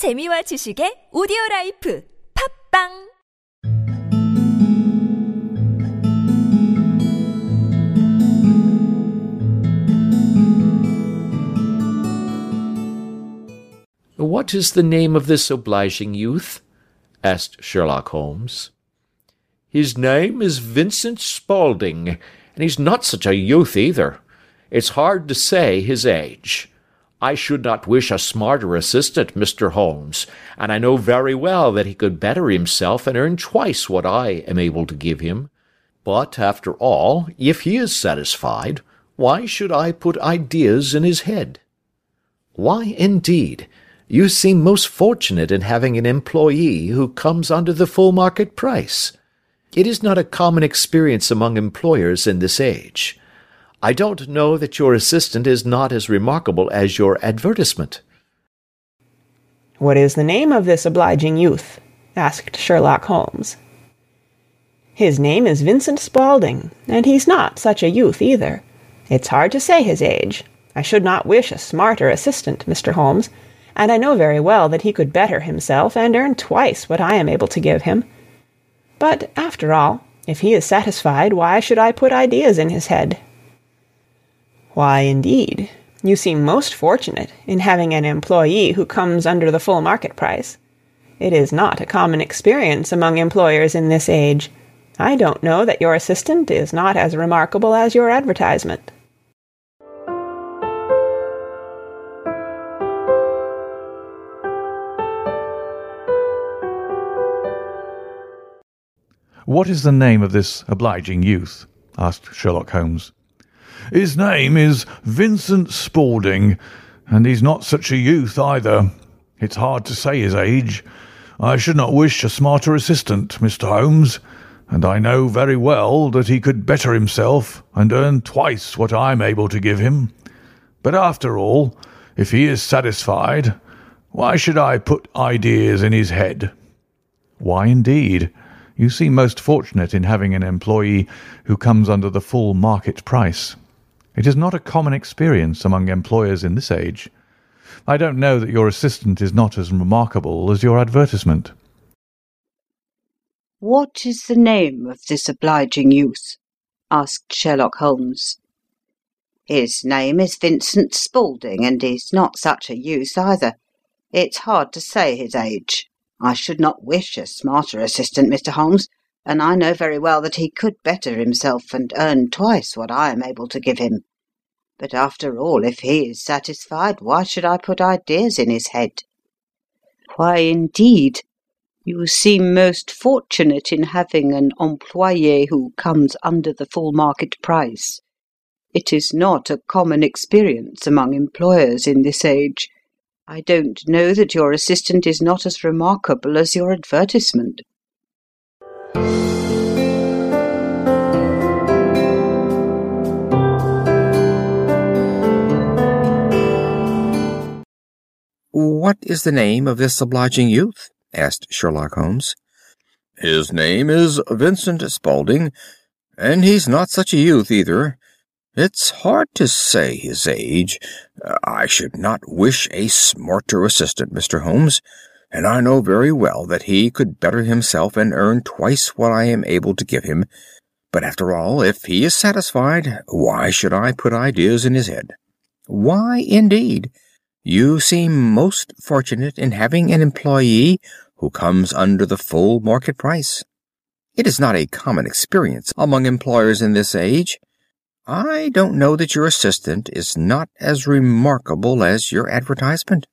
재미와 지식의 오디오 라이프 팟빵 What is the name of this obliging youth? asked Sherlock Holmes. His name is Vincent Spaulding, and he's not such a youth either. It's hard to say his age. I should not wish a smarter assistant, Mr. Holmes, and I know very well that he could better himself and earn twice what I am able to give him. But, after all, if he is satisfied, why should I put ideas in his head? Why, indeed? You seem most fortunate in having an employee who comes under the full market price. It is not a common experience among employers in this age. I don't know that your assistant is not as remarkable as your advertisement. What is the name of this obliging youth? asked Sherlock Holmes. His name is Vincent Spaulding, and he's not such a youth either. It's hard to say his age. I should not wish a smarter assistant, Mr. Holmes, and I know very well that he could better himself and earn twice what I am able to give him. But, after all, if he is satisfied, why should I put ideas in his head? Why, indeed, you seem most fortunate in having an employee who comes under the full market price. It is not a common experience among employers in this age. I don't know that your assistant is not as remarkable as your advertisement. What is the name of this obliging youth? asked Sherlock Holmes. His name is Vincent Spaulding, and he's not such a youth either. It's hard to say his age. I should not wish a smarter assistant, Mr. Holmes, and I know very well that he could better himself and earn twice what I'm able to give him. But after all, if he is satisfied, why should I put ideas in his head? Why, indeed? You seem most fortunate in having an employee who comes under the full market price. It is not a common experience among employers in this age. I don't know that your assistant is not as remarkable as your advertisement. What is the name of this obliging youth? asked Sherlock Holmes. His name is Vincent Spaulding, and he's not such a youth either. It's hard to say his age. I should not wish a smarter assistant, Mr. Holmes, and I know very well that he could better himself and earn twice what I am able to give him. But after all, if he is satisfied, why should I put ideas in his head? Why, indeed, you seem most fortunate in having an employé who comes under the full market price. It is not a common experience among employers in this age. I don't know that your assistant is not as remarkable as your advertisement. What is the name of this obliging youth? asked Sherlock Holmes. His name is Vincent Spaulding, and he's not such a youth either. It's hard to say his age. I should not wish a smarter assistant, Mr. Holmes, and I know very well that he could better himself and earn twice what I am able to give him. But after all, if he is satisfied, why should I put ideas in his head? Why, indeed? You seem most fortunate in having an employee who comes under the full market price. It is not a common experience among employers in this age. I don't know that your assistant is not as remarkable as your advertisement.